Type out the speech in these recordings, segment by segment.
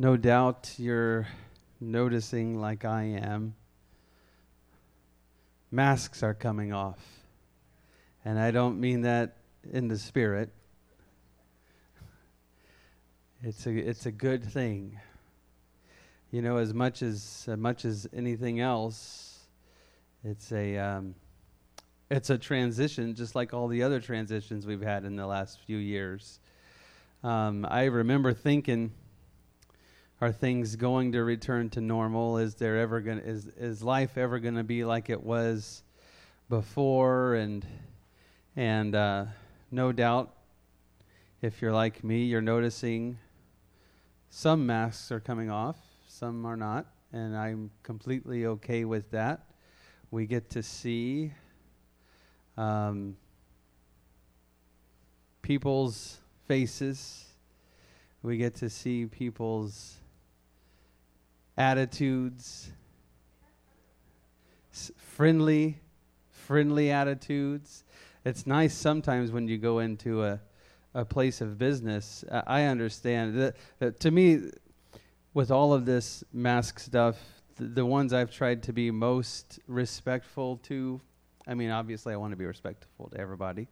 No doubt you're noticing, like I am, masks are coming off. And I don't mean that in the spirit. It's a it's a good thing. You know, as much as as much as anything else, it's a um, it's a transition, just like all the other transitions we've had in the last few years. Um, I remember thinking, are things going to return to normal? Is there ever going is is life ever going to be like it was before? And and uh, no doubt, if you're like me, you're noticing some masks are coming off, some are not, and I'm completely okay with that. We get to see um, people's faces, we get to see people's attitudes, friendly, friendly attitudes. It's nice sometimes when you go into a a place of business, I understand that, that to me, with all of this mask stuff, the, the ones I've tried to be most respectful to, I mean, obviously I want to be respectful to everybody,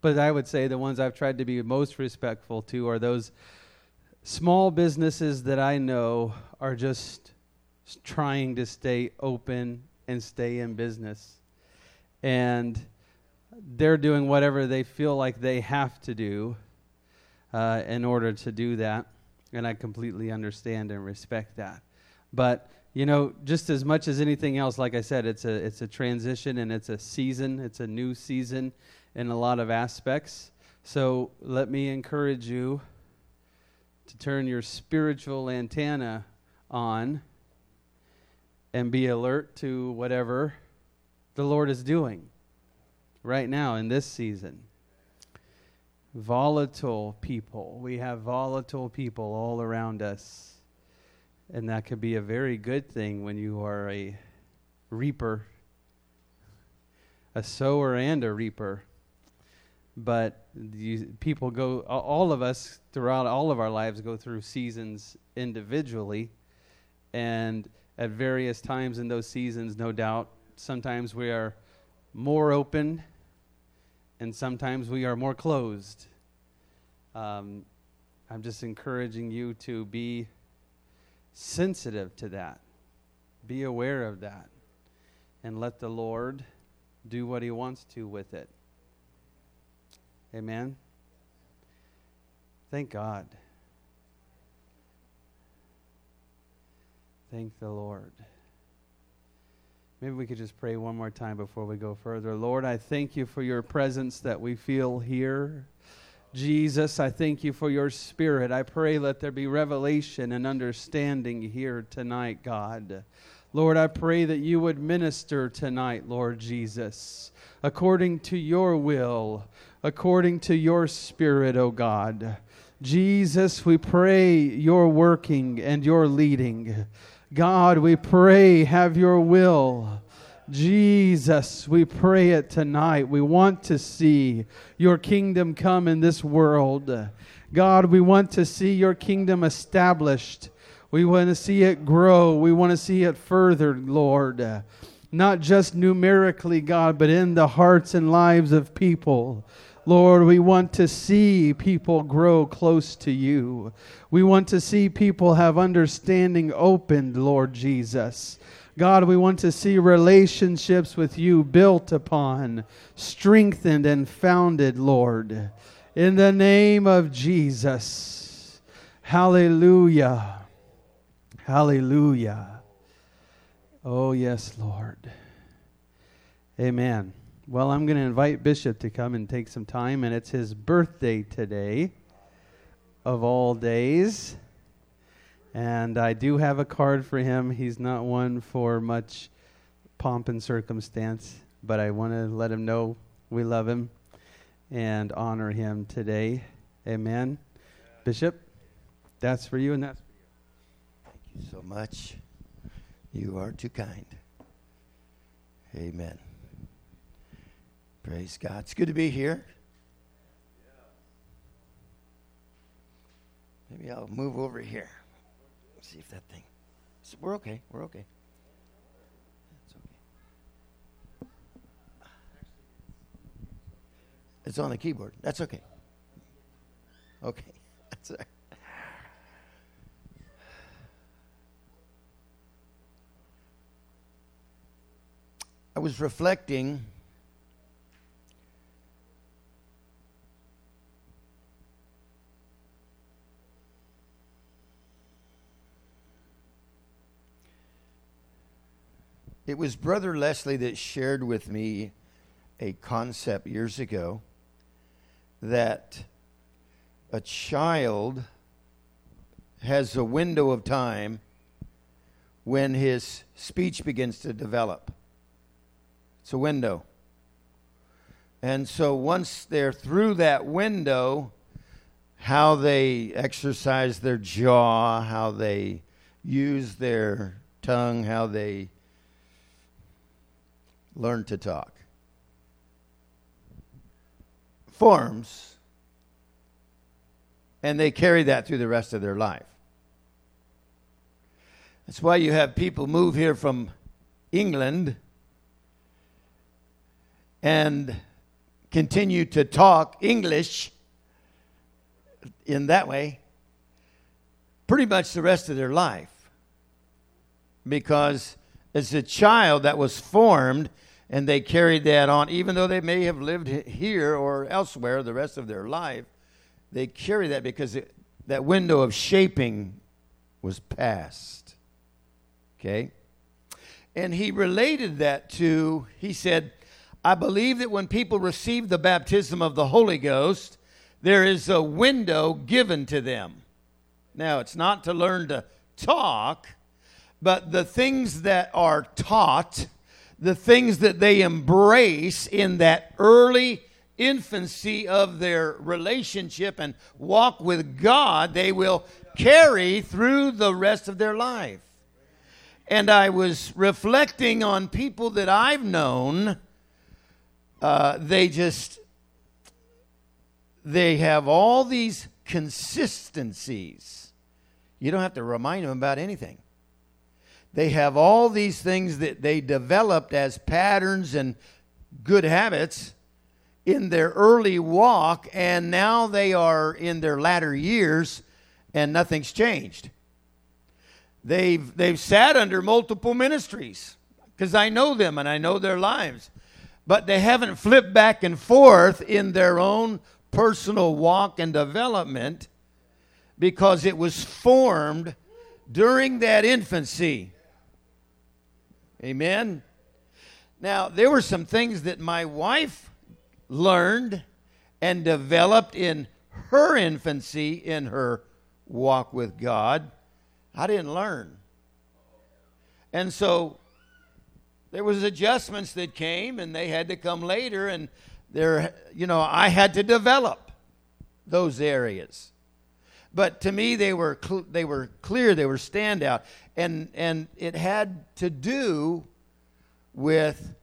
but I would say the ones I've tried to be most respectful to are those small businesses that I know are just trying to stay open and stay in business. And they're doing whatever they feel like they have to do uh, in order to do that. And I completely understand and respect that. But you know, just as much as anything else, like I said, it's a it's a transition and it's a season. It's a new season in a lot of aspects. So let me encourage you to turn your spiritual antenna on and be alert to whatever the Lord is doing right now in this season. Volatile people. We have volatile people all around us. And that could be a very good thing when you are a reaper, a sower and a reaper. But you, people go, all of us throughout all of our lives go through seasons individually. And at various times in those seasons, no doubt, sometimes we are more open and sometimes we are more closed. Um, I'm just encouraging you to be sensitive to that, be aware of that, and let the Lord do what He wants to with it. Amen. Thank God. Thank the Lord. Maybe we could just pray one more time before we go further. Lord, I thank you for your presence that we feel here. Jesus, I thank you for your spirit. I pray let there be revelation and understanding here tonight, God. Lord, I pray that you would minister tonight, Lord Jesus, according to your will, according to your spirit, O God. Jesus, we pray your working and your leading. God, we pray, have your will. Jesus, we pray it tonight. We want to see your kingdom come in this world. God, we want to see your kingdom established. We want to see it grow. We want to see it further, Lord. Not just numerically, God, but in the hearts and lives of people. Lord, we want to see people grow close to you. We want to see people have understanding opened, Lord Jesus. God, we want to see relationships with you built upon, strengthened, and founded, Lord. In the name of Jesus. Hallelujah. Hallelujah. Oh, yes, Lord. Amen. Well, I'm going to invite Bishop to come and take some time, and it's his birthday today, of all days. And I do have a card for him. He's not one for much pomp and circumstance, but I want to let him know we love him and honor him today. Amen. Bishop, that's for you, and that's for you. Thank you so much. You are too kind. Amen. Praise God. It's good to be here. Maybe I'll move over here. see if that thing. So we're okay. We're okay. It's okay. It's on the keyboard. That's okay. Okay. That's all right. I was reflecting It was Brother Leslie that shared with me a concept years ago that a child has a window of time when his speech begins to develop. It's a window. And so once they're through that window, how they exercise their jaw, how they use their tongue, how they learn to talk. Forms, and they carry that through the rest of their life. That's why you have people move here from England and continue to talk English in that way pretty much the rest of their life. Because as a child that was formed and they carried that on, even though they may have lived here or elsewhere the rest of their life, they carry that because it, that window of shaping was past. Okay? And he related that to, he said, I believe that when people receive the baptism of the Holy Ghost, there is a window given to them. Now, it's not to learn to talk, but the things that are taught, the things that they embrace in that early infancy of their relationship and walk with God, they will carry through the rest of their life. And I was reflecting on people that I've known. Uh, they just, they have all these consistencies. You don't have to remind them about anything they have all these things that they developed as patterns and good habits in their early walk, and now they are in their latter years, and nothing's changed. They've, they've sat under multiple ministries because I know them and I know their lives, but they haven't flipped back and forth in their own personal walk and development because it was formed during that infancy. Amen. Now, there were some things that my wife learned and developed in her infancy, in her walk with God. I didn't learn. And so there was adjustments that came and they had to come later and there you know, I had to develop those areas. But to me, they were cl- they were clear. They were standout, and and it had to do with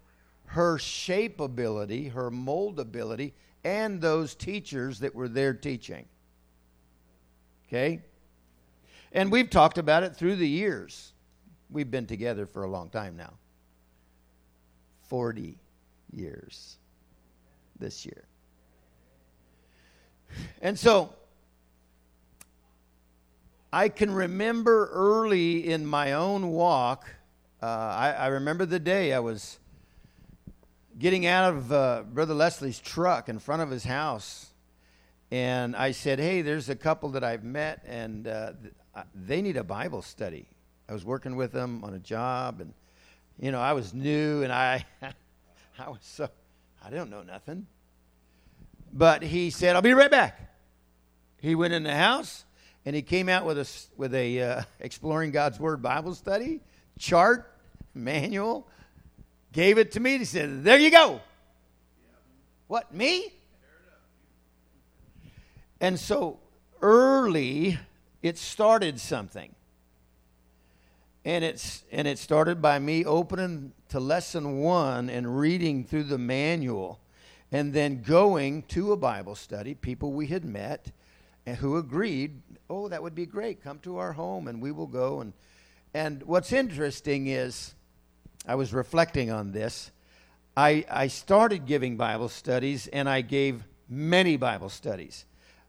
her shape ability, her moldability, and those teachers that were there teaching. Okay, and we've talked about it through the years. We've been together for a long time now. Forty years this year. And so I can remember early in my own walk, uh, I, I, remember the day I was getting out of uh, Brother Leslie's truck in front of his house, and I said, Hey, there's a couple that I've met, and uh, uh they need a Bible study. I was working with them on a job, and, you know, I was new, and I, I was so, I don't know nothing. But he said, I'll be right back. He went in the house and he came out with a with a uh, exploring God's Word Bible study chart manual. Gave it to me. He said, "There you go." What me? And so early, it started something. And it's and it started by me opening to lesson one and reading through the manual, and then going to a Bible study. People we had met and who agreed, "Oh, that would be great. Come to our home and we will go." And and what's interesting is I was reflecting on this. I I started giving Bible studies and I gave many Bible studies.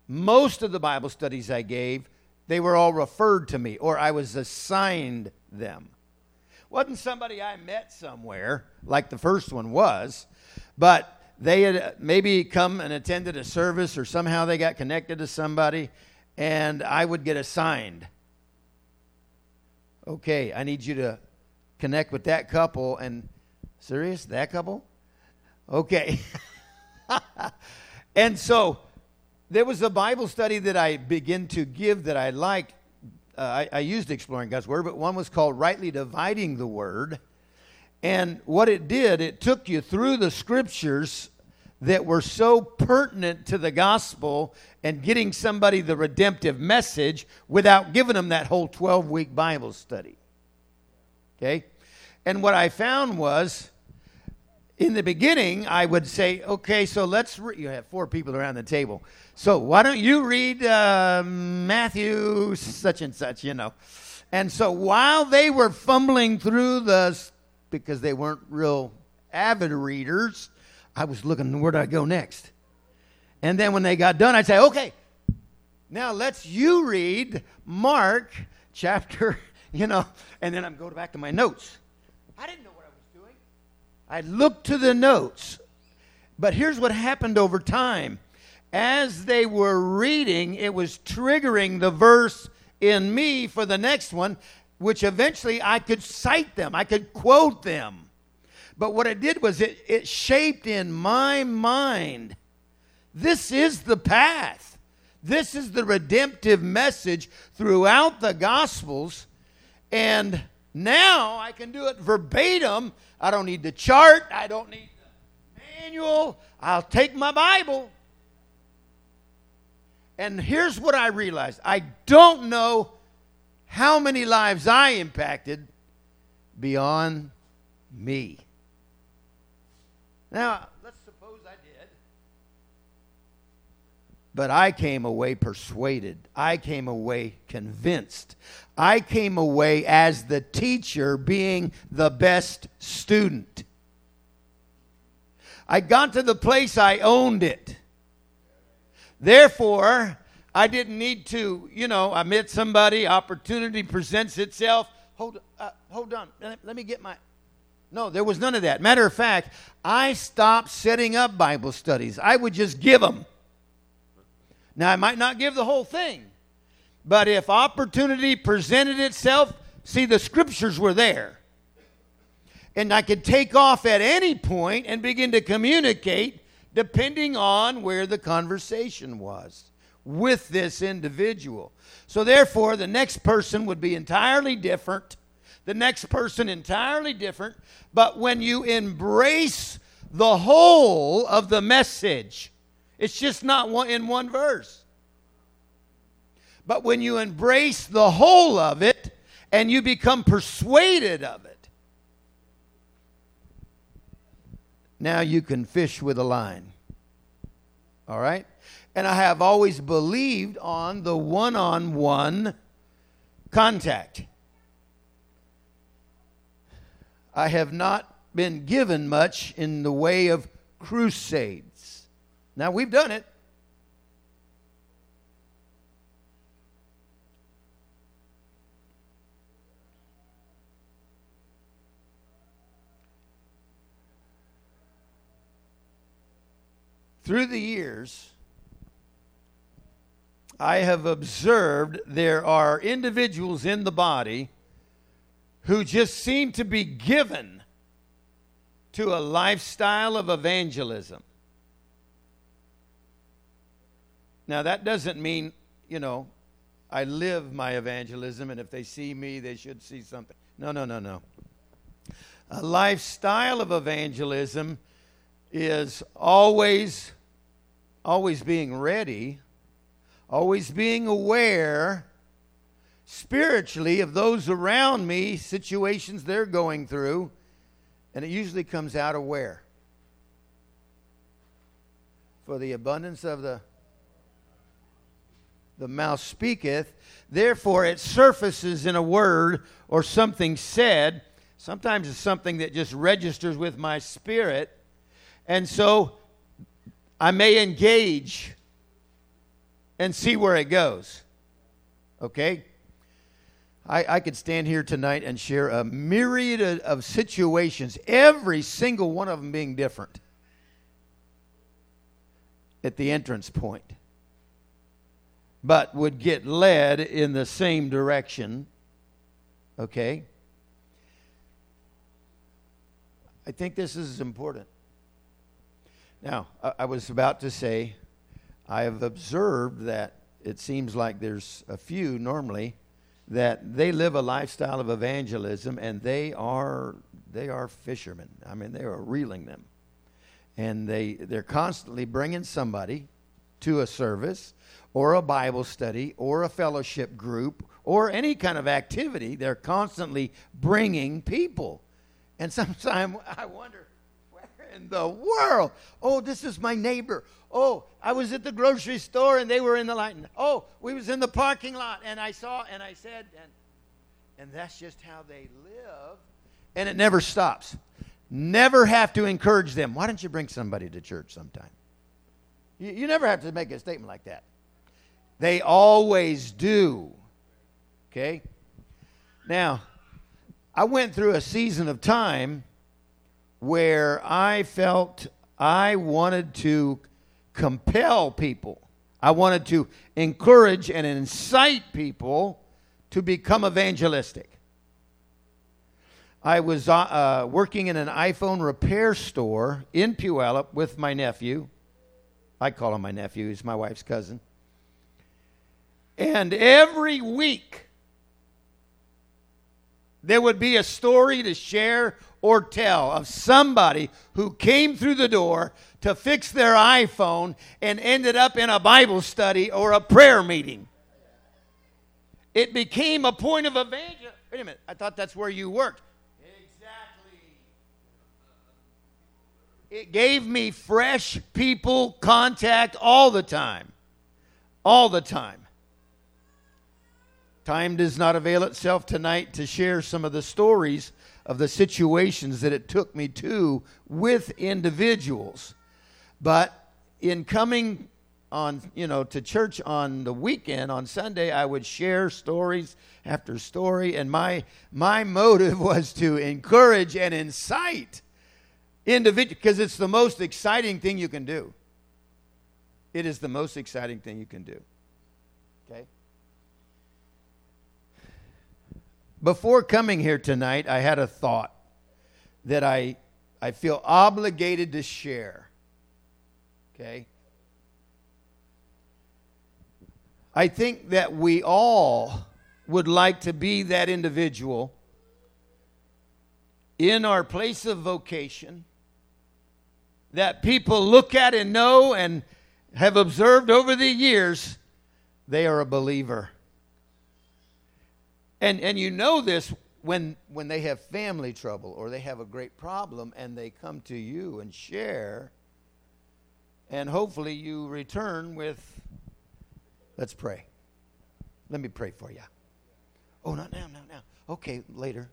Most of the Bible studies I gave, they were all referred to me or I was assigned them. Wasn't somebody I met somewhere like the first one was, but they had maybe come and attended a service or somehow they got connected to somebody and I would get assigned. Okay, I need you to connect with that couple and serious that couple? Okay. and so there was a Bible study that I began to give that I liked. Uh, I, I used exploring God's Word, but one was called Rightly Dividing the Word. And what it did, it took you through the scriptures that were so pertinent to the gospel and getting somebody the redemptive message without giving them that whole 12 week Bible study. Okay? And what I found was, in the beginning, I would say, okay, so let's, you have four people around the table. So why don't you read uh, Matthew such and such, you know? And so while they were fumbling through the because they weren't real avid readers, I was looking, where do I go next? And then when they got done, I'd say, okay, now let's you read Mark chapter, you know, and then I'm going back to my notes. I didn't know what I was doing. I looked to the notes. But here's what happened over time. As they were reading, it was triggering the verse in me for the next one which eventually I could cite them, I could quote them. But what it did was it, it shaped in my mind this is the path. This is the redemptive message throughout the Gospels. And now I can do it verbatim. I don't need the chart, I don't need the manual. I'll take my Bible. And here's what I realized I don't know how many lives I impacted beyond me. Now, let's suppose I did. But I came away persuaded. I came away convinced. I came away as the teacher being the best student. I got to the place I owned it. Therefore, I didn't need to, you know, I met somebody, opportunity presents itself. Hold, uh, hold on, let me get my. No, there was none of that. Matter of fact, I stopped setting up Bible studies. I would just give them. Now, I might not give the whole thing, but if opportunity presented itself, see, the scriptures were there. And I could take off at any point and begin to communicate depending on where the conversation was with this individual. So, therefore, the next person would be entirely different. The next person entirely different. But when you embrace the whole of the message, it's just not one, in one verse. But when you embrace the whole of it and you become persuaded of it, now you can fish with a line. All right? And I have always believed on the one on one contact. I have not been given much in the way of crusades. Now, we've done it. Through the years, I have observed there are individuals in the body who just seem to be given to a lifestyle of evangelism. Now, that doesn't mean, you know, I live my evangelism, and if they see me, they should see something. No, no, no, no. A lifestyle of evangelism is always, always being ready always being aware spiritually of those around me, situations they're going through, and it usually comes out of where? For the abundance of the the mouth speaketh. Therefore, it surfaces in a word or something said. Sometimes it's something that just registers with my spirit. And so I may engage and see where it goes. Okay? I, I could stand here tonight and share a myriad of, of situations, every single one of them being different at the entrance point, but would get led in the same direction. Okay? I think this is important. Now, I, I was about to say, I have observed that it seems like there's a few normally that they live a lifestyle of evangelism and they are they are fishermen. I mean, they are reeling them. And they they're constantly bringing somebody to a service or a Bible study or a fellowship group or any kind of activity. They're constantly bringing people. And sometimes I wonder in the world? Oh, this is my neighbor. Oh, I was at the grocery store and they were in the line. Oh, we was in the parking lot and I saw and I said and and that's just how they live. And it never stops. Never have to encourage them. Why don't you bring somebody to church sometime? You, you never have to make a statement like that. They always do. Okay? Now, I went through a season of time where I felt I wanted to compel people. I wanted to encourage and incite people to become evangelistic. I was uh, uh, working in an iPhone repair store in Puyallup with my nephew. I call him my nephew, he's my wife's cousin. And every week, there would be a story to share or tell of somebody who came through the door to fix their iPhone and ended up in a Bible study or a prayer meeting. It became a point of evangelism. Wait a minute, I thought that's where you worked. Exactly. It gave me fresh people contact all the time. All the time. Time does not avail itself tonight to share some of the stories of the situations that it took me to with individuals. But in coming on, you know, to church on the weekend, on Sunday, I would share stories after story, and my my motive was to encourage and incite individuals because it's the most exciting thing you can do. It is the most exciting thing you can do. Okay? Before coming here tonight, I had a thought that I, I feel obligated to share. Okay? I think that we all would like to be that individual in our place of vocation that people look at and know and have observed over the years they are a believer. And, and you know this when, when they have family trouble or they have a great problem and they come to you and share, and hopefully you return with, let's pray. Let me pray for you. Oh, not now, not now. Okay, later.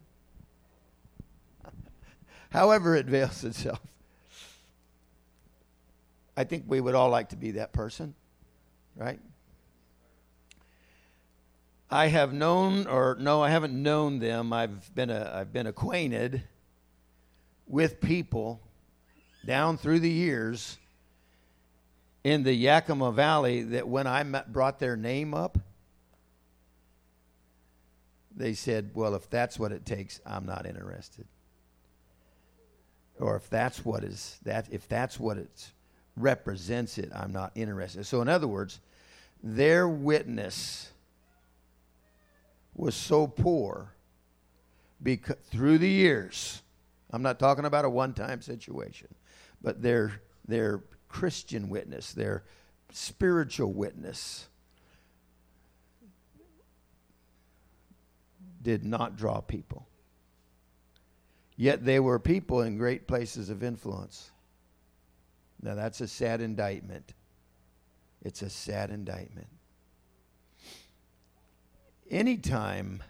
However, it veils itself. I think we would all like to be that person, right? I have known, or no, I haven't known them. I've been, a, I've been acquainted with people down through the years in the Yakima Valley that when I met, brought their name up, they said, Well, if that's what it takes, I'm not interested. Or if that's what is that if that's what it represents it, I'm not interested. So in other words, their witness was so poor because through the years. I'm not talking about a one-time situation, but their their Christian witness, their spiritual witness did not draw people. Yet they were people in great places of influence. Now that's a sad indictment. It's a sad indictment. Anytime,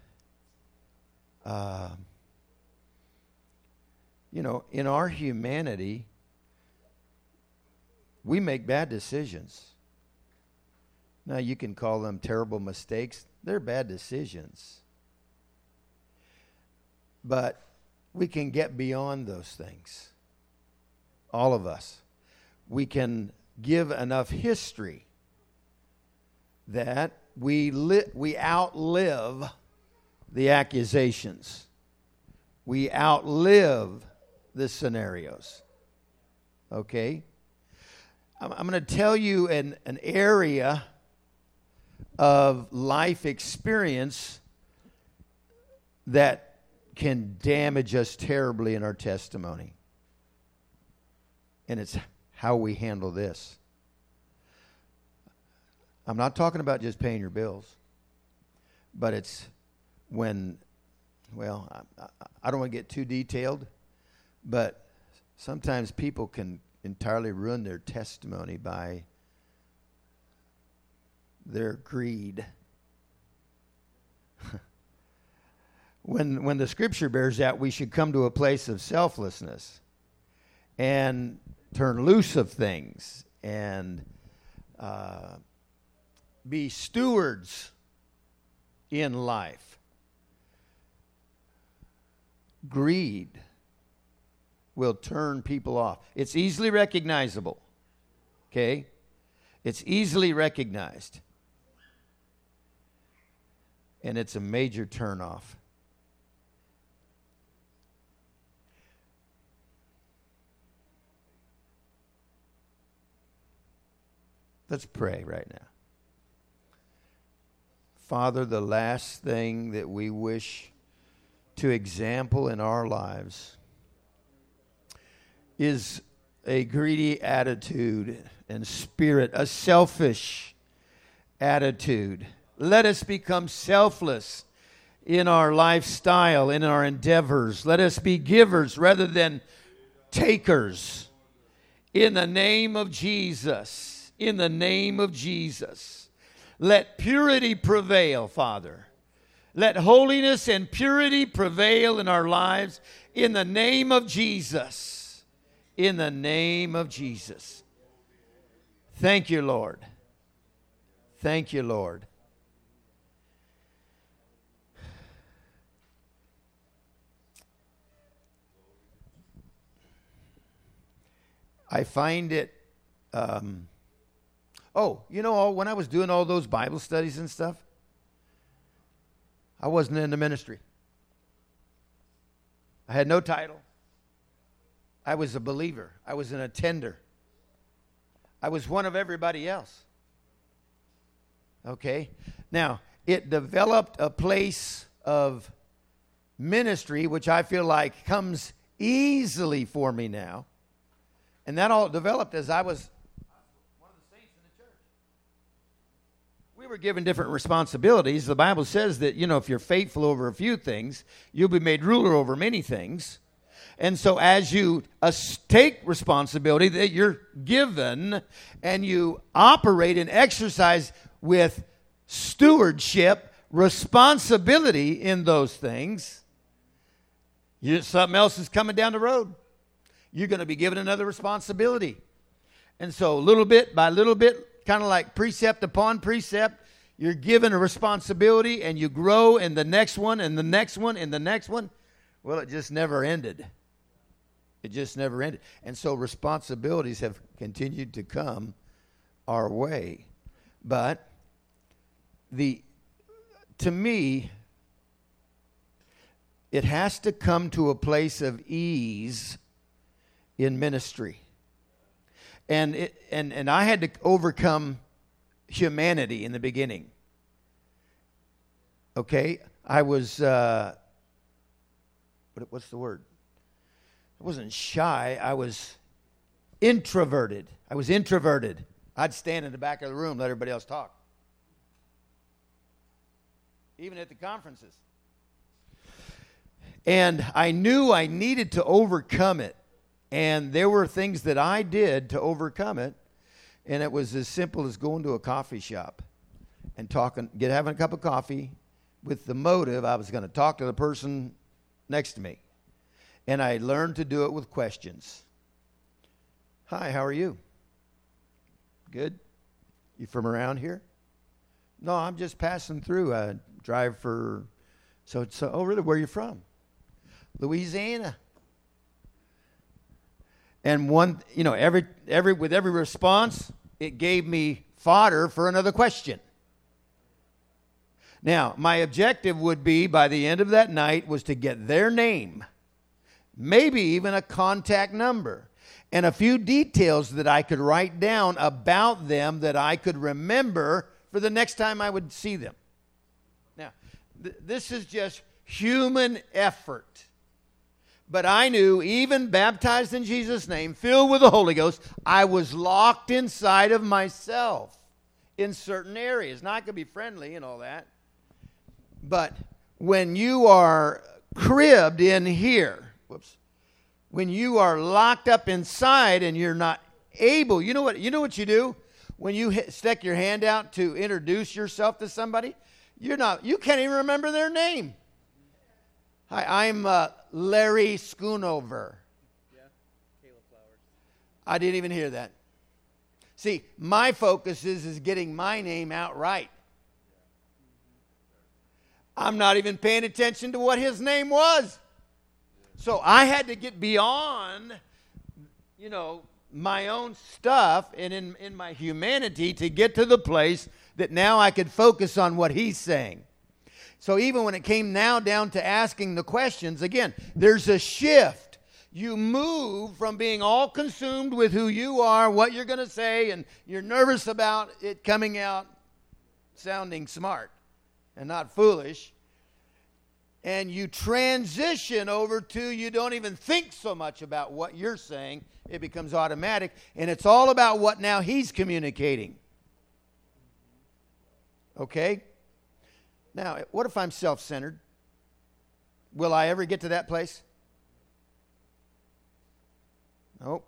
uh, you know, in our humanity, we make bad decisions. Now, you can call them terrible mistakes, they're bad decisions. But we can get beyond those things. All of us. We can give enough history that we, li- we outlive the accusations. We outlive the scenarios. Okay? I'm, I'm going to tell you an, an area of life experience that can damage us terribly in our testimony. And it's how we handle this. I'm not talking about just paying your bills, but it's when, well, I, I don't want to get too detailed, but sometimes people can entirely ruin their testimony by their greed. when, when the scripture bears out, we should come to a place of selflessness and turn loose of things and uh, be stewards in life. Greed will turn people off. It's easily recognizable. Okay? It's easily recognized. And it's a major turnoff. Let's pray right now. Father, the last thing that we wish to example in our lives is a greedy attitude and spirit, a selfish attitude. Let us become selfless in our lifestyle, in our endeavors. Let us be givers rather than takers. In the name of Jesus. In the name of Jesus. Let purity prevail, Father. Let holiness and purity prevail in our lives in the name of Jesus. In the name of Jesus. Thank you, Lord. Thank you, Lord. I find it um, Oh, you know, when I was doing all those Bible studies and stuff, I wasn't in the ministry. I had no title. I was a believer. I was an attender. I was one of everybody else. Okay? Now, it developed a place of ministry, which I feel like comes easily for me now. And that all developed as I was we were given different responsibilities. The Bible says that, you know, if you're faithful over a few things, you'll be made ruler over many things. And so, as you take responsibility that you're given and you operate and exercise with stewardship, responsibility in those things, you, something else is coming down the road. You're going to be given another responsibility. And so, little bit by little bit, kind of like precept upon precept. You're given a responsibility and you grow in the next one and the next one and the next one. Well, it just never ended. It just never ended. And so responsibilities have continued to come our way. But the to me it has to come to a place of ease in ministry and it, and and I had to overcome humanity in the beginning. Okay, I was uh, what, what's the word? I wasn't shy. I was introverted. I was introverted. I'd stand in the back of the room, let everybody else talk. Even at the conferences. And I knew I needed to overcome it. And there were things that I did to overcome it. And it was as simple as going to a coffee shop and talking, get having a cup of coffee, with the motive I was going to talk to the person next to me. And I learned to do it with questions. Hi, how are you? Good. You from around here? No, I'm just passing through. I drive for so so oh really where are you from? Louisiana. And one, you know, every every with every response, it gave me fodder for another question. Now, my objective would be by the end of that night was to get their name, maybe even a contact number, and a few details that I could write down about them that I could remember for the next time I would see them. Now, th- this is just human effort. But I knew, even baptized in Jesus' name, filled with the Holy Ghost, I was locked inside of myself in certain areas. Now, I could be friendly and all that. But when you are cribbed in here, whoops, when you are locked up inside and you're not able, you know what, you know what you do? When you hit, stick your hand out to introduce yourself to somebody, you're not, you can't even remember their name. Hi, I'm uh, Larry Schoonover. Yeah, Caleb Flowers. I didn't even hear that. See, my focus is, is getting my name out right. I'm not even paying attention to what his name was. So I had to get beyond, you know, my own stuff and in, in my humanity to get to the place that now I could focus on what he's saying. So even when it came now down to asking the questions, again, there's a shift. You move from being all consumed with who you are, what you're going to say, and you're nervous about it coming out sounding smart and not foolish. And you transition over to you don't even think so much about what you're saying. It becomes automatic. And it's all about what now he's communicating. Okay? Now, what if I'm self centered? Will I ever get to that place? Nope.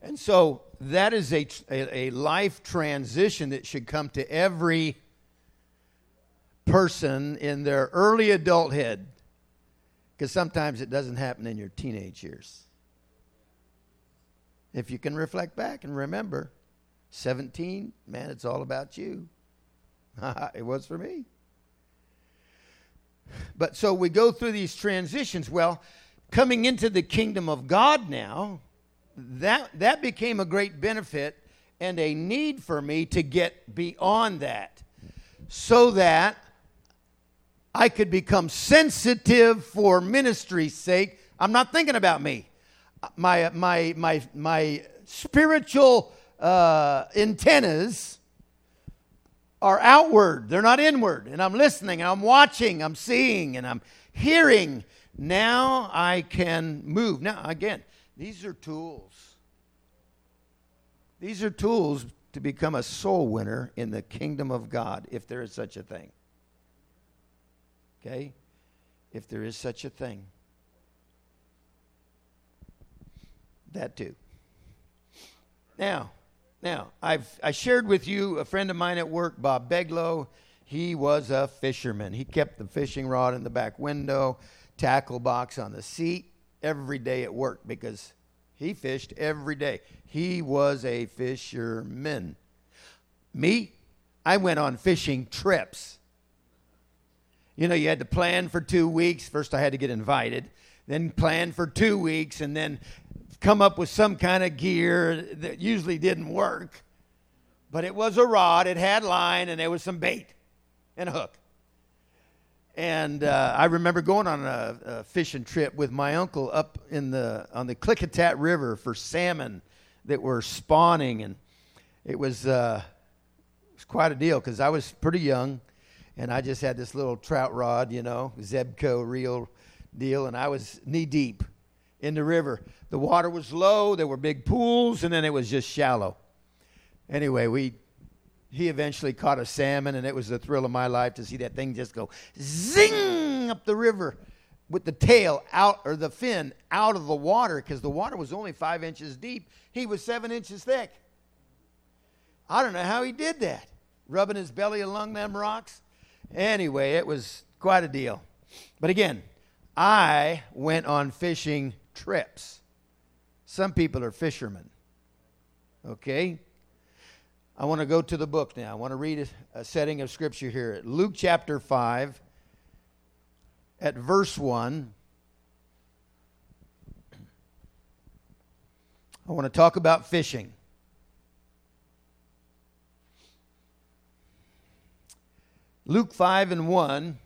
And so that is a, a, a, life transition that should come to every person in their early adulthood. Because sometimes it doesn't happen in your teenage years. If you can reflect back and remember, 17, man, it's all about you. it was for me. But so we go through these transitions. Well, coming into the kingdom of God now, that, that became a great benefit and a need for me to get beyond that so that I could become sensitive for ministry's sake. I'm not thinking about me. My, my, my, my spiritual uh, antennas are outward, they're not inward. And I'm listening, and I'm watching, I'm seeing, and I'm hearing. Now I can move. Now, again, these are tools. These are tools to become a soul winner in the kingdom of God, if there is such a thing. Okay? If there is such a thing. That too. Now, now, I've I shared with you a friend of mine at work, Bob Beglow. He was a fisherman. He kept the fishing rod in the back window, tackle box on the seat every day at work because he fished every day. He was a fisherman. Me, I went on fishing trips. You know, you had to plan for two weeks. First, I had to get invited, then plan for two weeks, and then come up with some kind of gear that usually didn't work. But it was a rod, it had line, and there was some bait and a hook. And uh, I remember going on a, a, fishing trip with my uncle up in the on the Klickitat River for salmon that were spawning, and it was uh, it was quite a deal because I was pretty young, and I just had this little trout rod, you know, Zebco reel deal, and I was knee deep in the river. The water was low, there were big pools, and then it was just shallow. Anyway, we he eventually caught a salmon, and it was the thrill of my life to see that thing just go zing up the river with the tail out or the fin out of the water because the water was only five inches deep. He was seven inches thick. I don't know how he did that. rubbing his belly along them rocks. Anyway, it was quite a deal. But again, I went on fishing trips. Some people are fishermen. Okay? I want to go to the book now. I want to read a, setting of scripture here. Luke chapter 5, at verse 1. I want to talk about fishing. Luke 5 and 1.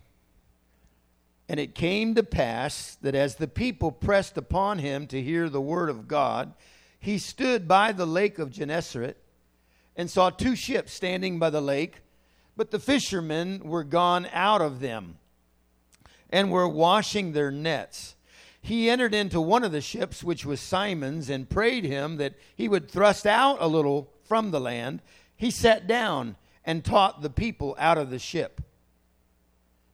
And it came to pass that as the people pressed upon him to hear the word of God, he stood by the lake of Gennesaret and saw two ships standing by the lake, but the fishermen were gone out of them and were washing their nets. He entered into one of the ships, which was Simon's, and prayed him that he would thrust out a little from the land. He sat down and taught the people out of the ship.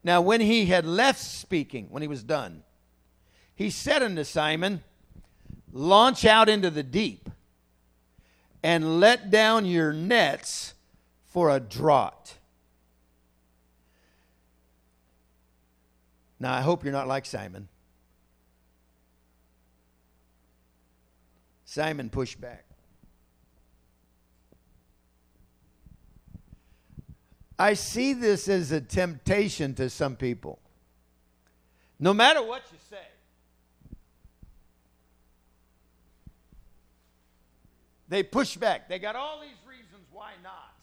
Now, when he had left speaking, when he was done, he said unto Simon, Launch out into the deep and let down your nets for a draught. Now, I hope you're not like Simon. Simon pushed back. I see this as a temptation to some people. No matter what you say, they push back. They got all these reasons why not.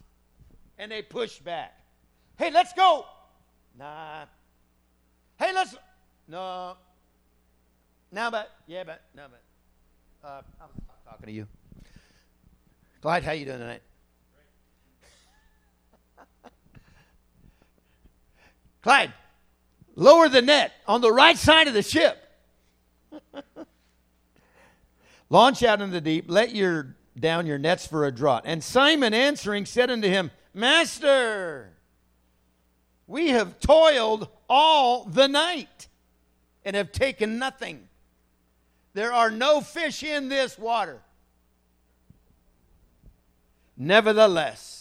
And they push back. Hey, let's go. Nah. Hey, let's. No. Now, but. Yeah, but. No, but. Uh, I'm talking to you. Clyde, how you doing tonight? Clyde, lower the net on the right side of the ship. Launch out into the deep, let your down your nets for a draught. And Simon answering said unto him, Master, we have toiled all the night and have taken nothing. There are no fish in this water. Nevertheless,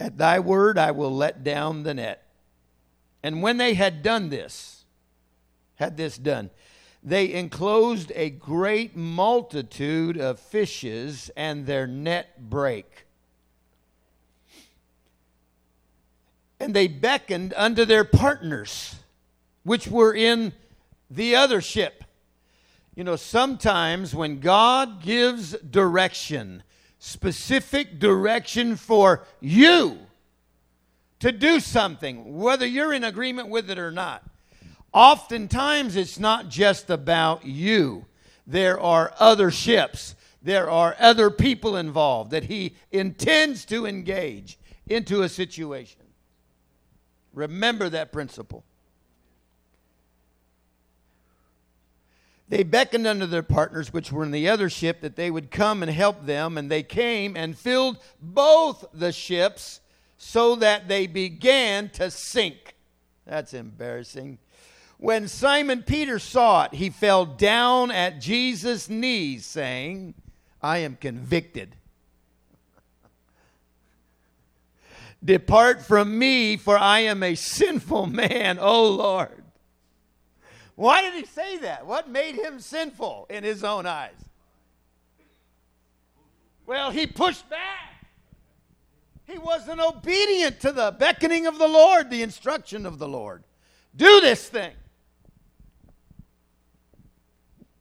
at thy word I will let down the net. And when they had done this, had this done, they enclosed a great multitude of fishes, and their net brake. And they beckoned unto their partners, which were in the other ship. You know, sometimes when God gives direction, specific direction for you to do something, whether you're in agreement with it or not. Oftentimes, it's not just about you, there are other ships, there are other people involved that he intends to engage into a situation. Remember that principle. They beckoned unto their partners, which were in the other ship, that they would come and help them. And they came and filled both the ships so that they began to sink. That's embarrassing. When Simon Peter saw it, he fell down at Jesus' knees, saying, I am convicted. Depart from me, for I am a sinful man, O Lord. Why did he say that? What made him sinful in his own eyes? Well, he pushed back. He wasn't obedient to the beckoning of the Lord, the instruction of the Lord. Do this thing.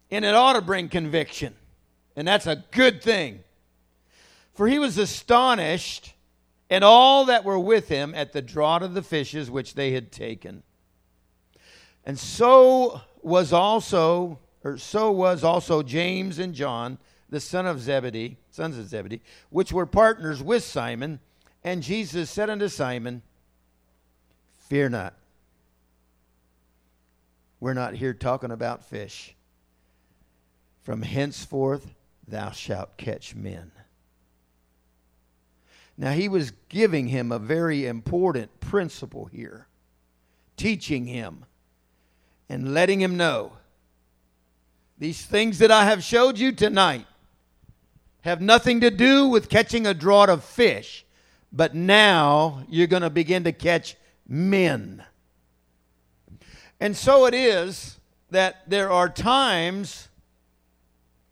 And it ought to bring conviction. And that's a good thing. For he was astonished, and all that were with him at the draught of the fishes which they had taken. And so was also, or so was also James and John, the son of Zebedee, sons of Zebedee, which were partners with Simon. And Jesus said unto Simon, Fear not. We're not here talking about fish. From henceforth thou shalt catch men. Now, he was giving him a very important principle here, teaching him and letting him know these things that I have showed you tonight have nothing to do with catching a draught of fish, but now you're going to begin to catch men. And so it is that there are times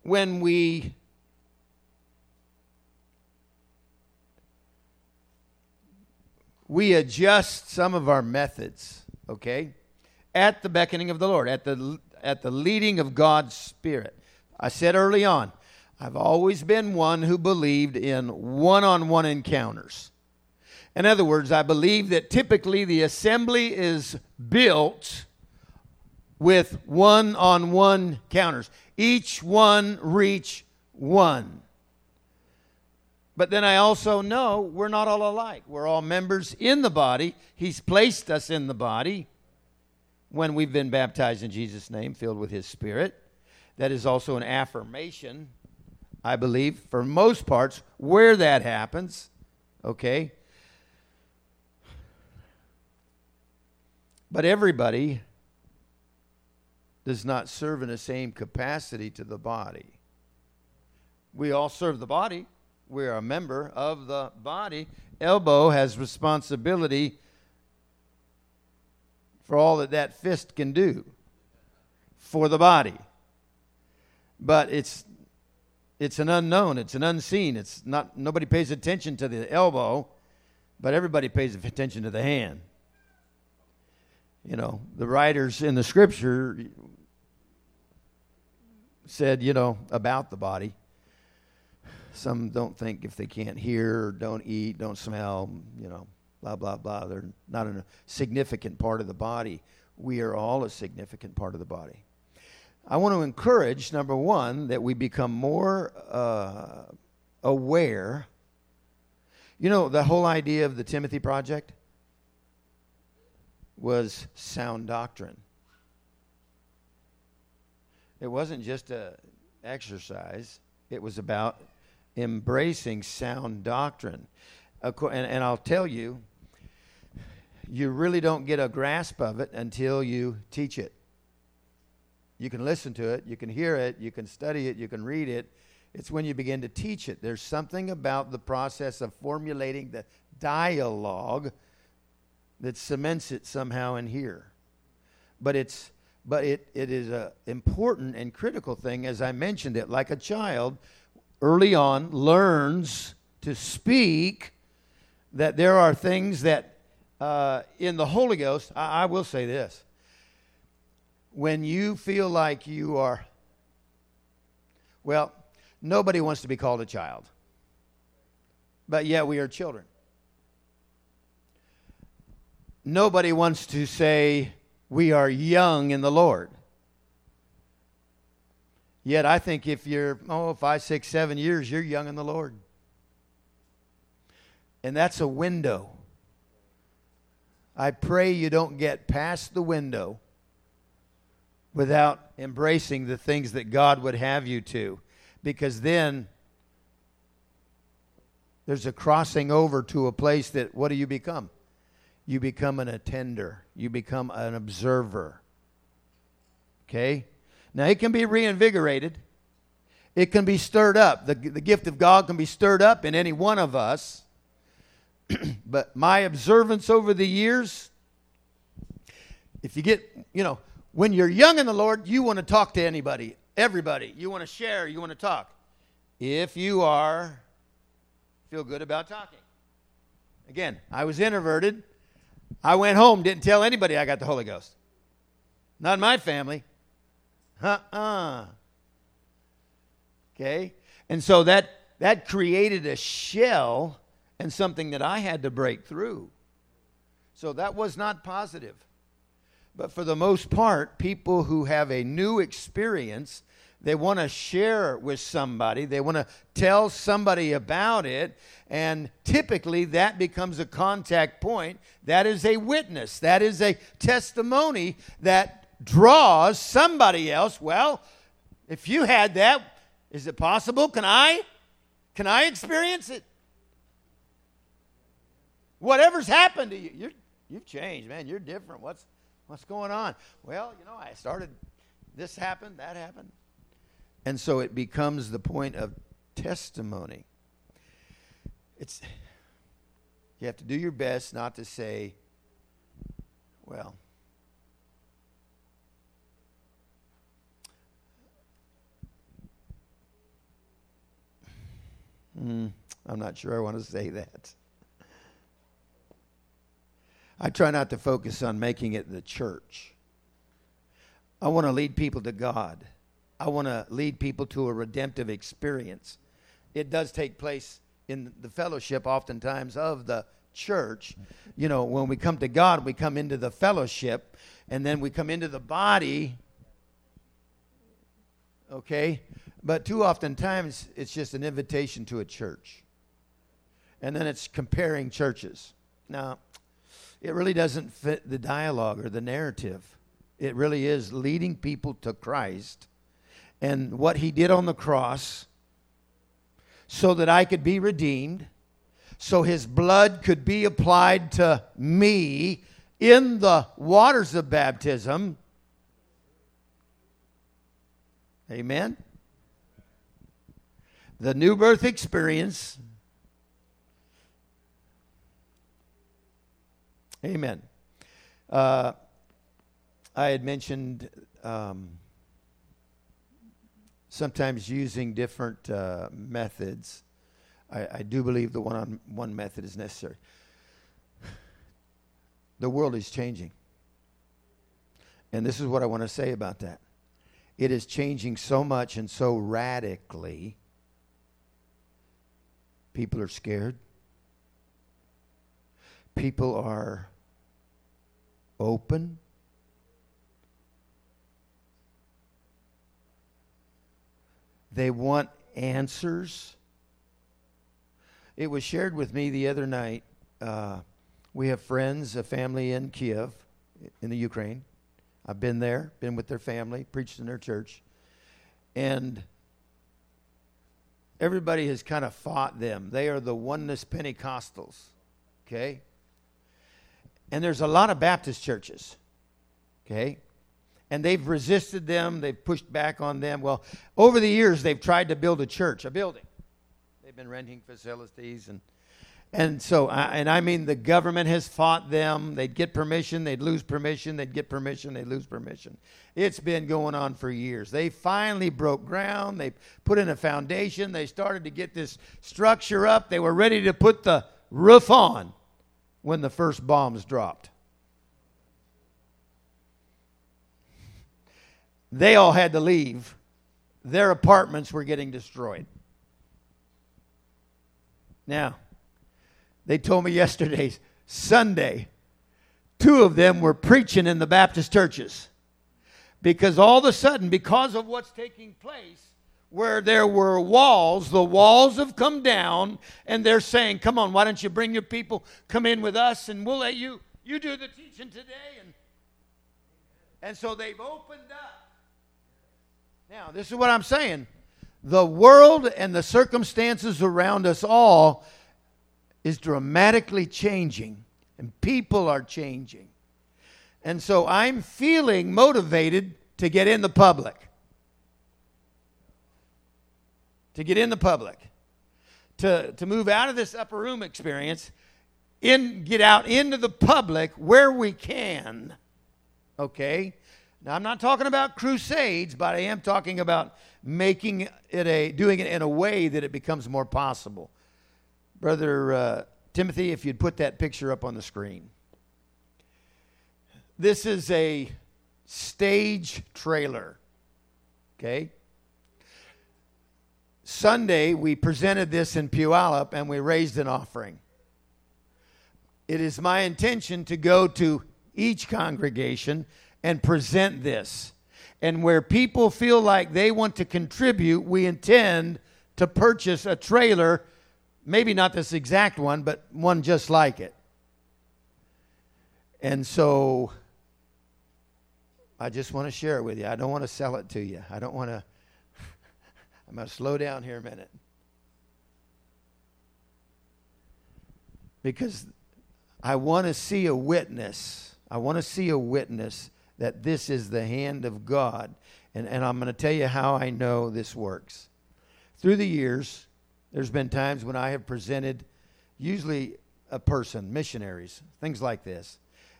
when we we adjust some of our methods, okay? At the beckoning of the Lord, at the at the leading of God's Spirit. I said early on, I've always been one who believed in one-on-one encounters. In other words, I believe that typically the assembly is built with one-on-one counters. Each one reach one. But then I also know we're not all alike. We're all members in the body. He's placed us in the body when we've been baptized in Jesus' name, filled with His Spirit. That is also an affirmation, I believe, for most parts, where that happens. Okay? But everybody does not serve in the same capacity to the body. We all serve the body we're a member of the body. Elbow has responsibility for all that that fist can do for the body. But it's it's an unknown, it's an unseen. It's not nobody pays attention to the elbow, but everybody pays attention to the hand. You know, the writers in the scripture said, you know, about the body some don't think if they can't hear, don't eat, don't smell, you know, blah, blah, blah. They're not a significant part of the body. We are all a significant part of the body. I want to encourage, number one, that we become more uh, aware. You know, the whole idea of the Timothy Project was sound doctrine. It wasn't just a exercise. It was about embracing sound doctrine. And, and I'll tell you, you really don't get a grasp of it until you teach it. You can listen to it, you can hear it, you can study it, you can read it. It's when you begin to teach it. There's something about the process of formulating the dialogue that cements it somehow in here. But it's but it, it is an important and critical thing, as I mentioned it, like a child early on learns to speak, that there are things that uh, in the Holy Ghost, I, I will say this. When you feel like you are, well, nobody wants to be called a child, but yet we are children. Nobody wants to say we are young in the Lord. Yet I think if you're, oh, five, six, seven years, you're young in the Lord. And that's a window. I pray you don't get past the window without embracing the things that God would have you to. Because then there's a crossing over to a place that, what do you become? You become an attender, you become an observer. Okay? Now, it can be reinvigorated, it can be stirred up. The, the gift of God can be stirred up in any one of us. but my observance over the years, if you get, you know, when you're young in the Lord, you want to talk to anybody, everybody. You want to share, you want to talk. If you are, feel good about talking. Again, I was introverted. I went home, didn't tell anybody I got the Holy Ghost. Not in my family. Uh-uh. Okay? And so that that created a shell and something that I had to break through. So that was not positive. But for the most part, people who have a new experience, they want to share with somebody, they want to tell somebody about it, and typically that becomes a contact point. That is a witness, that is a testimony that draws somebody else. Well, if you had that, is it possible? Can I? Can I experience it? Whatever's happened to you, you're, you've changed, man. You're different. What's what's going on? Well, you know, I started. This happened. That happened. And so it becomes the point of testimony. It's you have to do your best not to say, well, mm, I'm not sure I want to say that. I try not to focus on making it the church. I want to lead people to God. I want to lead people to a redemptive experience. It does take place in the fellowship, oftentimes, of the church. You know, when we come to God, we come into the fellowship, and then we come into the body. Okay? But too often times, it's just an invitation to a church. And then it's comparing churches. Now, it really doesn't fit the dialogue or the narrative. It really is leading people to Christ and what he did on the cross so that I could be redeemed, so his blood could be applied to me in the waters of baptism. Amen. The new birth experience. Amen. Uh, I had mentioned um, sometimes using different uh, methods. I, I, do believe the one on one method is necessary. The world is changing. And this is what I want to say about that. It is changing so much and so radically. People are scared. People are open They want answers. It was shared with me the other night. Uh, we have friends, a family in Kiev, in the Ukraine. I've been there, been with their family, preached in their church. And everybody has kind of fought them. They are the oneness Pentecostals. Okay? And there's a lot of Baptist churches. Okay? and they've resisted them, they've pushed back on them. Well, over the years, they've tried to build a church, a building. They've been renting facilities and and so, and I mean, the government has fought them. They'd get permission, they'd lose permission, they'd get permission, they'd lose permission. It's been going on for years. They finally broke ground. They put in a foundation. They started to get this structure up. They were ready to put the roof on when the first bombs dropped. They all had to leave. Their apartments were getting destroyed. Now, they told me yesterday, Sunday, two of them were preaching in the Baptist churches. Because all of a sudden, because of what's taking place, where there were walls, the walls have come down, and they're saying, Come on, why don't you bring your people, come in with us, and we'll let you you do the teaching today. And, and so they've opened up now, this is what I'm saying. The world and the circumstances around us all is dramatically changing, and people are changing. And so I'm feeling motivated to get in the public. To get in the public. To, to move out of this upper room experience, in, get out into the public where we can. Okay? Now, I'm not talking about crusades, but I am talking about making it a, doing it in a way that it becomes more possible. Brother uh, Timothy, if you'd put that picture up on the screen. This is a stage trailer. Okay? Sunday, we presented this in Puyallup and we raised an offering. It is my intention to go to each congregation and present this. And where people feel like they want to contribute, we intend to purchase a trailer, maybe not this exact one, but one just like it. And so I just want to share it with you. I don't want to sell it to you. I don't want to. I'm going to slow down here a minute. Because I want to see a witness. I want to see a witness that this is the hand of God. And, and I'm going to tell you how I know this works. Through the years, There's been times when I have presented, usually a person, missionaries, things like this,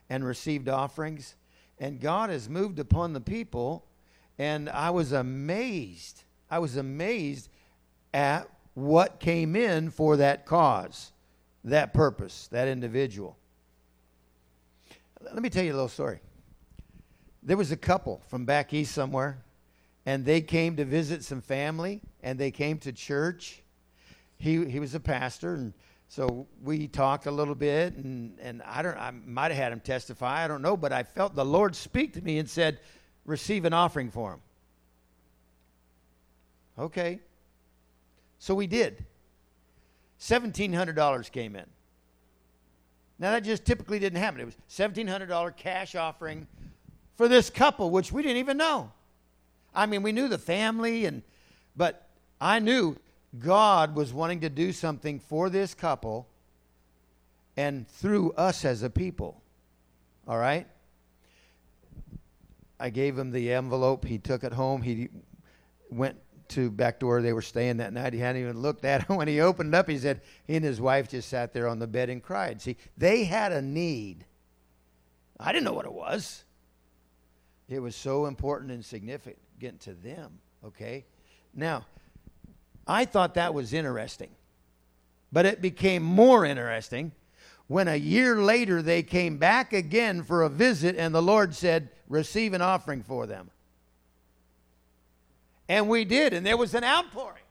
and received offerings, and God has moved upon the people, and I was amazed. I was amazed at what came in for that cause, that purpose, that individual. Let me tell you a little story. There was a couple from back east somewhere, and they came to visit some family, and they came to church. He, he was a pastor, and so we talked a little bit, and, and I don't I might have had him testify, I don't know, but I felt the Lord speak to me and said, receive an offering for him. Okay. So we did. $1,700 came in. Now, that just typically didn't happen. It was $1,700 cash offering for this couple, which we didn't even know. I mean, we knew the family, and but I knew God was wanting to do something for this couple and through us as a people. All right? I gave him the envelope. He took it home. He went to back to where they were staying that night. He hadn't even looked at. When he opened up, he said he and his wife just sat there on the bed and cried. See, they had a need. I didn't know what it was. It was so important and significant to them, okay? Now, I thought that was interesting. But it became more interesting when a year later they came back again for a visit and the Lord said, Receive an offering for them. And we did, and there was an outpouring.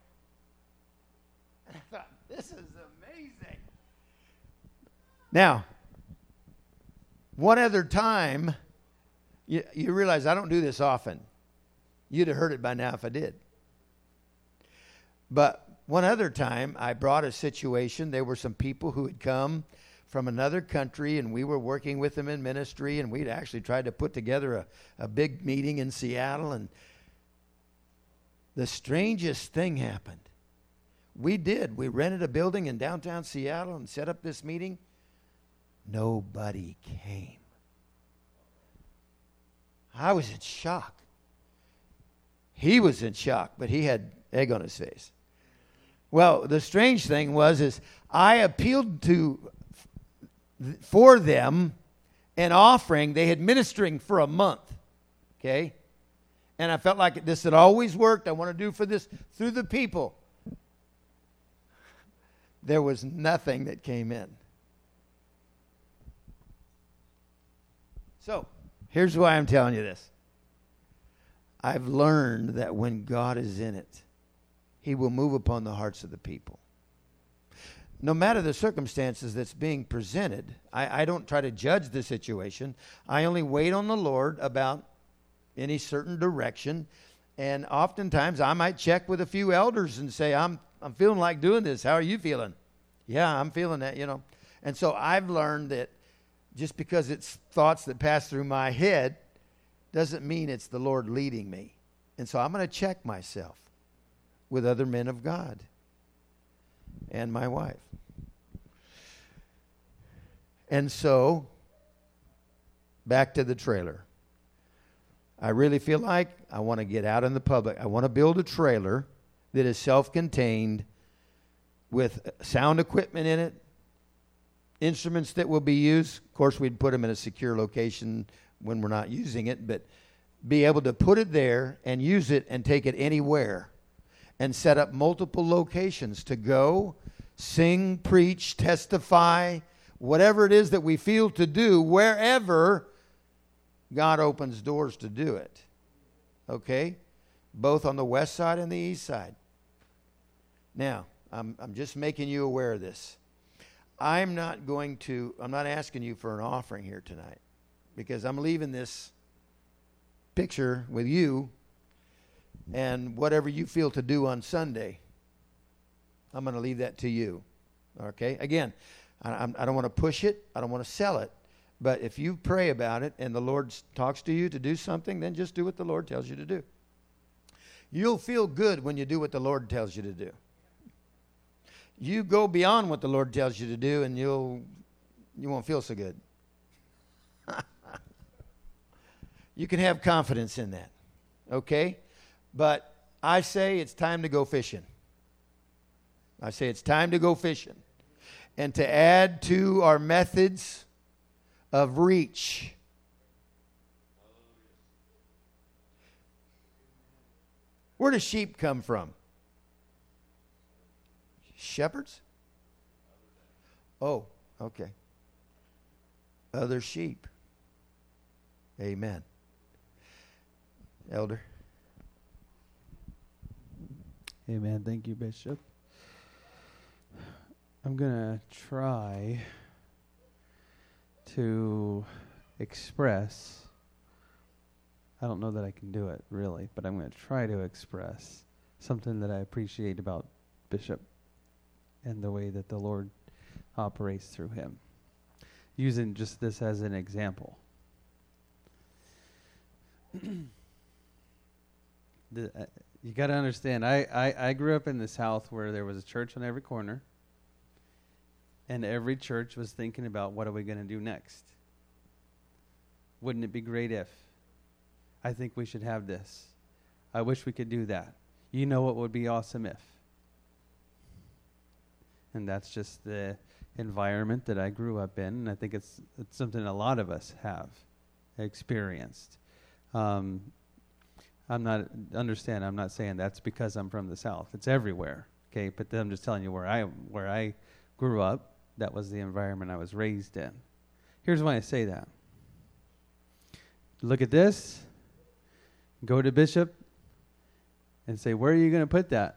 And I thought, this is amazing. Now, one other time, you, you realize I don't do this often. You'd have heard it by now if I did. But one other time, I brought a situation. There were some people who had come from another country, and we were working with them in ministry, and we'd actually tried to put together a, a big meeting in Seattle, and the strangest thing happened. We did. We rented a building in downtown Seattle and set up this meeting. Nobody came. I was in shock. He was in shock, but he had egg on his face. Well, the strange thing was is I appealed to for them an offering. They had ministering for a month. Okay? And I felt like this had always worked. I want to do for this through the people. There was nothing that came in. So, here's why I'm telling you this. I've learned that when God is in it, He will move upon the hearts of the people. No matter the circumstances that's being presented, I, I don't try to judge the situation. I only wait on the Lord about any certain direction. And oftentimes I might check with a few elders and say, I'm, I'm feeling like doing this. How are you feeling? Yeah, I'm feeling that, you know. And so I've learned that just because it's thoughts that pass through my head doesn't mean it's the Lord leading me. And so I'm going to check myself with other men of God and my wife. And so, back to the trailer. I really feel like I want to get out in the public. I want to build a trailer that is self contained with sound equipment in it, instruments that will be used. Of course, we'd put them in a secure location when we're not using it, but be able to put it there and use it and take it anywhere and set up multiple locations to go, sing, preach, testify, whatever it is that we feel to do, wherever God opens doors to do it. Okay? Both on the west side and the east side. Now, I'm, I'm just making you aware of this. I'm not going to, I'm not asking you for an offering here tonight because I'm leaving this picture with you and whatever you feel to do on Sunday. I'm going to leave that to you. Okay? Again, I, I don't want to push it, I don't want to sell it. But if you pray about it and the Lord talks to you to do something, then just do what the Lord tells you to do. You'll feel good when you do what the Lord tells you to do. You go beyond what the Lord tells you to do and you'll you won't feel so good. you can have confidence in that. Okay? But I say it's time to go fishing. I say it's time to go fishing. And to add to our methods of reach. Where do sheep come from? Shepherds? Oh, okay. Other sheep. Amen. Elder. Amen. Thank you, Bishop. I'm going to try to express. I don't know that I can do it really, but I'm going to try to express something that I appreciate about Bishop and the way that the Lord operates through him. Using just this as an example. the, uh, you got to understand, I, I, I grew up in the South where there was a church on every corner, and every church was thinking about what are we going to do next? Wouldn't it be great if? I think we should have this. I wish we could do that. You know what would be awesome if? And that's just the environment that I grew up in, and I think it's, it's something a lot of us have experienced. Um, I'm not understand. I'm not saying that's because I'm from the South. It's everywhere. Okay, but I'm just telling you where I where I grew up. That was the environment I was raised in. Here's why I say that. Look at this. Go to Bishop and say, where are you going to put that?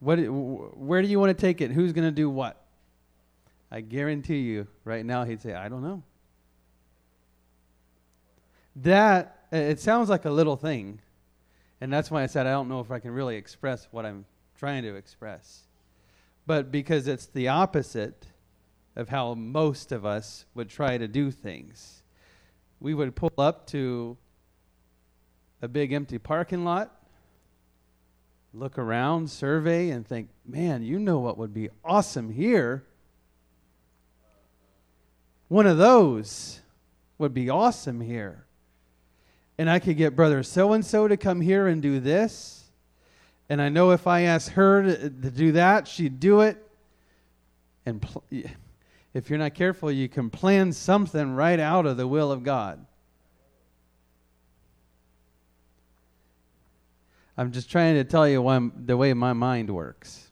What, where do you want to take it? Who's going to do what? I guarantee you, right now, he'd say, I don't know. That, it sounds like a little thing. And that's why I said I don't know if I can really express what I'm trying to express. But because it's the opposite of how most of us would try to do things. We would pull up to a big empty parking lot look around, survey, and think, man, you know what would be awesome here? One of those would be awesome here. And I could get brother so and so to come here and do this. And I know if I asked her to, to do that, she'd do it. And pl- if you're not careful, you can plan something right out of the will of God. I'm just trying to tell you why, the way my mind works.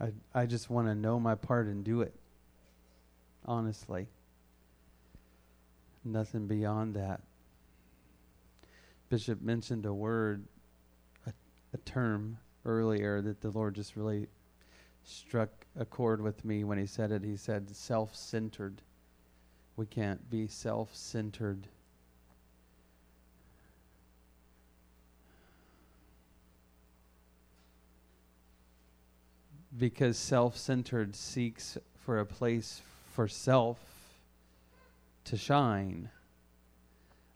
I, I just want to know my part and do it. Honestly. Nothing beyond that. Bishop mentioned a word, a, a term earlier that the Lord just really struck a chord with me when he said it. He said, self centered. We can't be self centered. Because self centered seeks for a place for self to shine,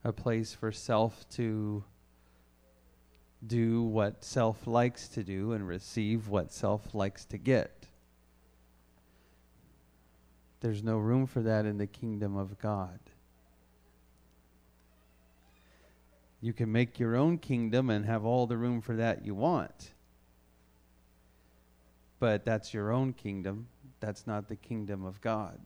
a place for self to do what self likes to do and receive what self likes to get. There's no room for that in the kingdom of God. You can make your own kingdom and have all the room for that you want. But that's your own kingdom. That's not the kingdom of God.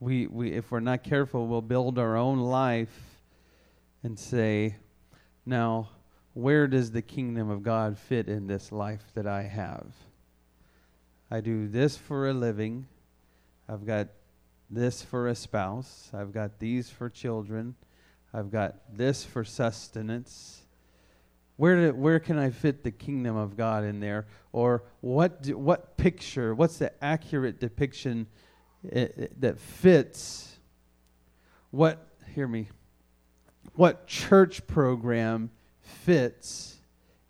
we, we if we're not careful, we'll build our own life and say, now, where does the kingdom of God fit in this life that I have? I do this for a living. I've got this for a spouse. I've got these for children. I've got this for sustenance. Where, where can I fit the kingdom of God in there? Or what, do, what picture, what's the accurate depiction it, it, that fits what, hear me, what church program fits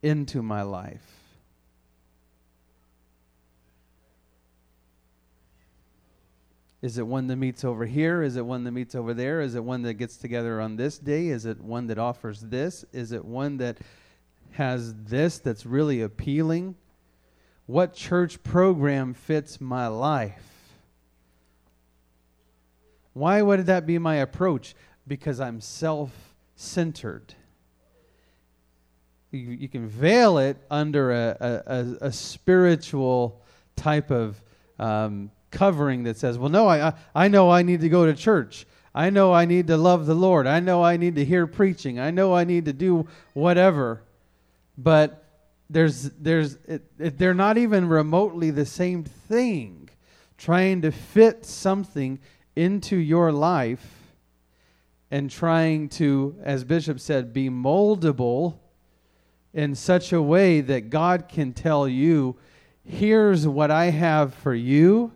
into my life. Is it one that meets over here? Is it one that meets over there? Is it one that gets together on this day? Is it one that offers this? Is it one that has this that's really appealing? What church program fits my life? Why would that be my approach? Because I'm self centered. You, you, can veil it under a, a, a spiritual type of um, covering that says, well, no, I, I know I need to go to church. I know I need to love the Lord. I know I need to hear preaching. I know I need to do whatever. But there's, there's, it, it, they're not even remotely the same thing. Trying to fit something into your life and trying to, as Bishop said, be moldable in such a way that God can tell you, here's what I have for you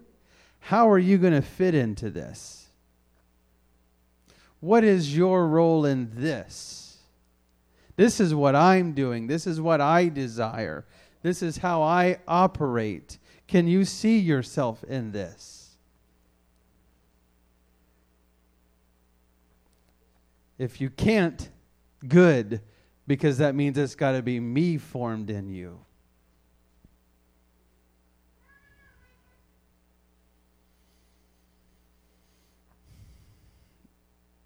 how are you going to fit into this? What is your role in this? This is what I'm doing. This is what I desire. This is how I operate. Can you see yourself in this? If you can't, good, because that means it's got to be me formed in you.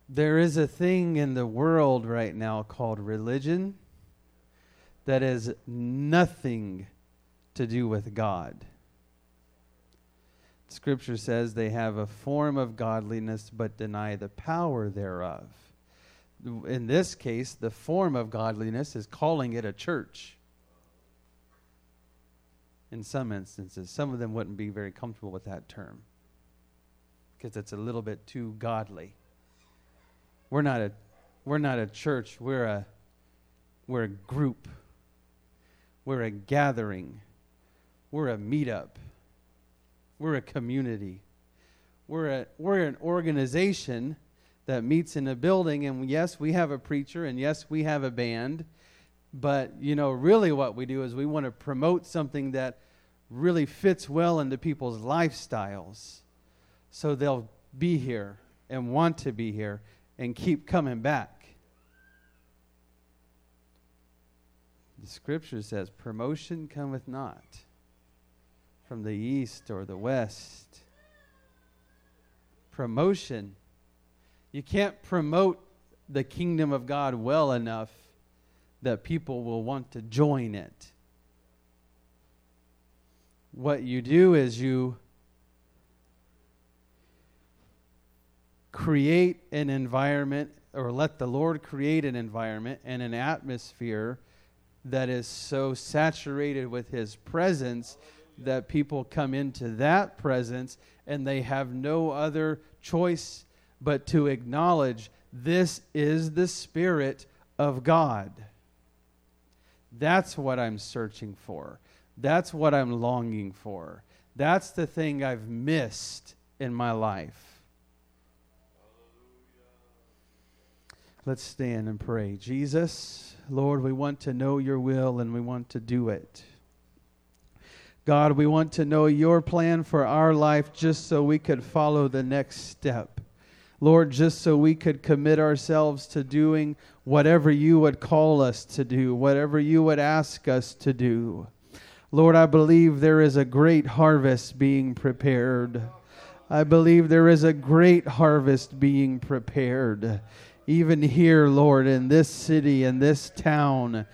There is a thing in the world right now called religion that has nothing to do with God. Scripture says they have a form of godliness but deny the power thereof. In this case, the form of godliness is calling it a church. In some instances, some of them wouldn't be very comfortable with that term because it's a little bit too godly. We're not a we're not a church. We're a we're a group. We're a gathering. We're a meetup. We're a community. We're a we're an organization that meets in a building and yes, we have a preacher and yes, we have a band. But, you know, really what we do is we want to promote something that really fits well into people's lifestyles. So they'll be here and want to be here and keep coming back. The scripture says, Promotion cometh not from the east or the west. Promotion. You can't promote the kingdom of God well enough that people will want to join it. What you do is you create an environment or let the Lord create an environment and an atmosphere that is so saturated with His presence that people come into that presence and they have no other choice but to acknowledge this is the Spirit of God. That's what I'm searching for. That's what I'm longing for. That's the thing I've missed in my life. Let's stand and pray. Jesus, Lord, we want to know your will and we want to do it. God, we want to know your plan for our life just so we could follow the next step. Lord, just so we could commit ourselves to doing whatever you would call us to do, whatever you would ask us to do. Lord, I believe there is a great harvest being prepared. I believe there is a great harvest being prepared even here, Lord, in this city, in this town,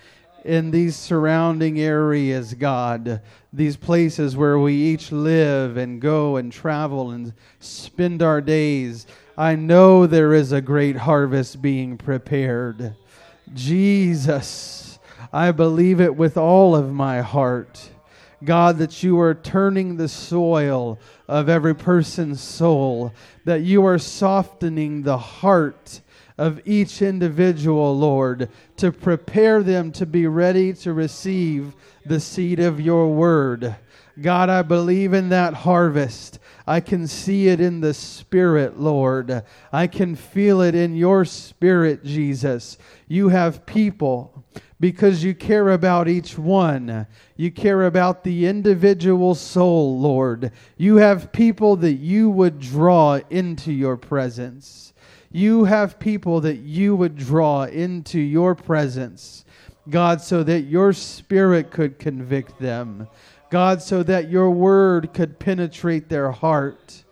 in these surrounding areas, God, these places where we each live and go and travel and spend our days. I know there is a great harvest being prepared. Jesus, I believe it with all of my heart. God, that you are turning the soil of every person's soul, that you are softening the heart of each individual, Lord, to prepare them to be ready to receive the seed of your word. God, I believe in that harvest. I can see it in the Spirit, Lord. I can feel it in your Spirit, Jesus. You have people because you care about each one. You care about the individual soul, Lord. You have people that you would draw into your presence. You have people that you would draw into your presence, God, so that your Spirit could convict them God, so that your word could penetrate their heart.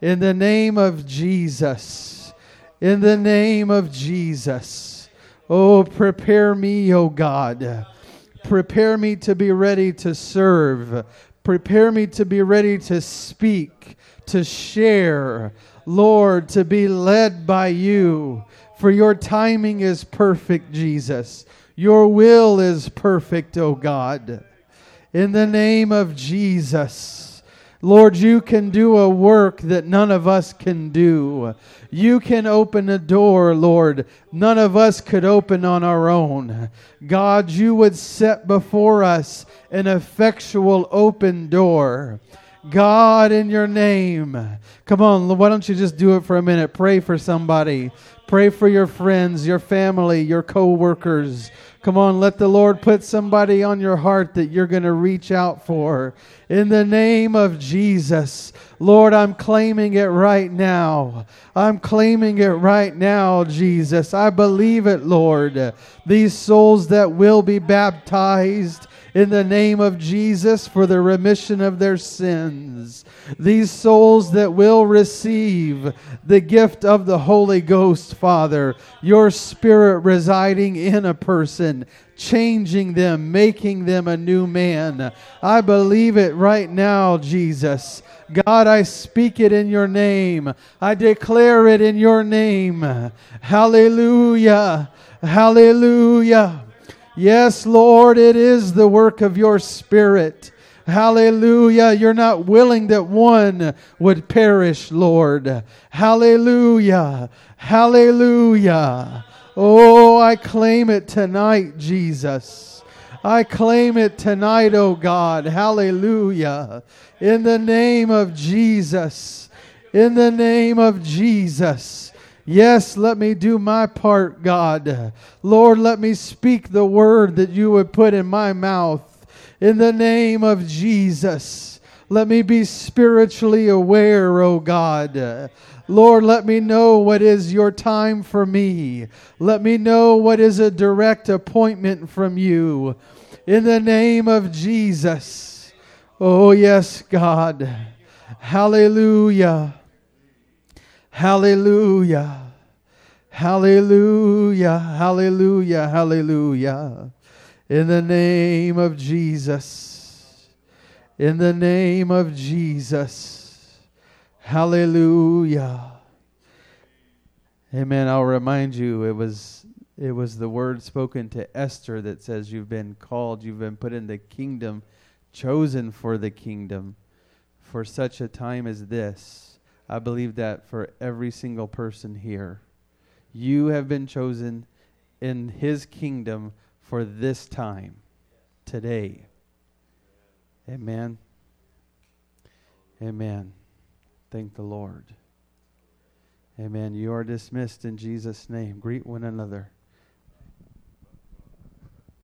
In the name of Jesus. In the name of Jesus. Oh, prepare me, oh God. Prepare me to be ready to serve. Prepare me to be ready to speak, to share. Lord, to be led by you. For your timing is perfect, Jesus. Your will is perfect, O oh God in the name of Jesus. Lord, you can do a work that none of us can do. You can open a door, Lord, none of us could open on our own. God, you would set before us an effectual open door. God, in your name. Come on, why don't you just do it for a minute? Pray for somebody. Pray for your friends, your family, your co workers. Come on, let the Lord put somebody on your heart that you're going to reach out for. In the name of Jesus, Lord, I'm claiming it right now. I'm claiming it right now, Jesus. I believe it, Lord. These souls that will be baptized in the name of Jesus for the remission of their sins. These souls that will receive the gift of the Holy Ghost, Father, your Spirit residing in a person, changing them, making them a new man. I believe it right now, Jesus. God, I speak it in your name. I declare it in your name. Hallelujah. Hallelujah. Yes, Lord, it is the work of your Spirit. Hallelujah. You're not willing that one would perish, Lord. Hallelujah. Hallelujah. Oh, I claim it tonight, Jesus. I claim it tonight, oh God. Hallelujah. In the name of Jesus. In the name of Jesus. Yes, let me do my part, God. Lord, let me speak the word that you would put in my mouth. In the name of Jesus, let me be spiritually aware, O oh God. Lord, let me know what is your time for me. Let me know what is a direct appointment from you. In the name of Jesus. Oh, yes, God. Hallelujah. Hallelujah. Hallelujah. Hallelujah. Hallelujah. In the name of Jesus. In the name of Jesus. Hallelujah. Amen. I'll remind you it was it was the word spoken to Esther that says you've been called, you've been put in the kingdom, chosen for the kingdom for such a time as this. I believe that for every single person here. You have been chosen in His kingdom for this time, today. Amen. Amen. Thank the Lord. Amen. You are dismissed in Jesus' name. Greet one another.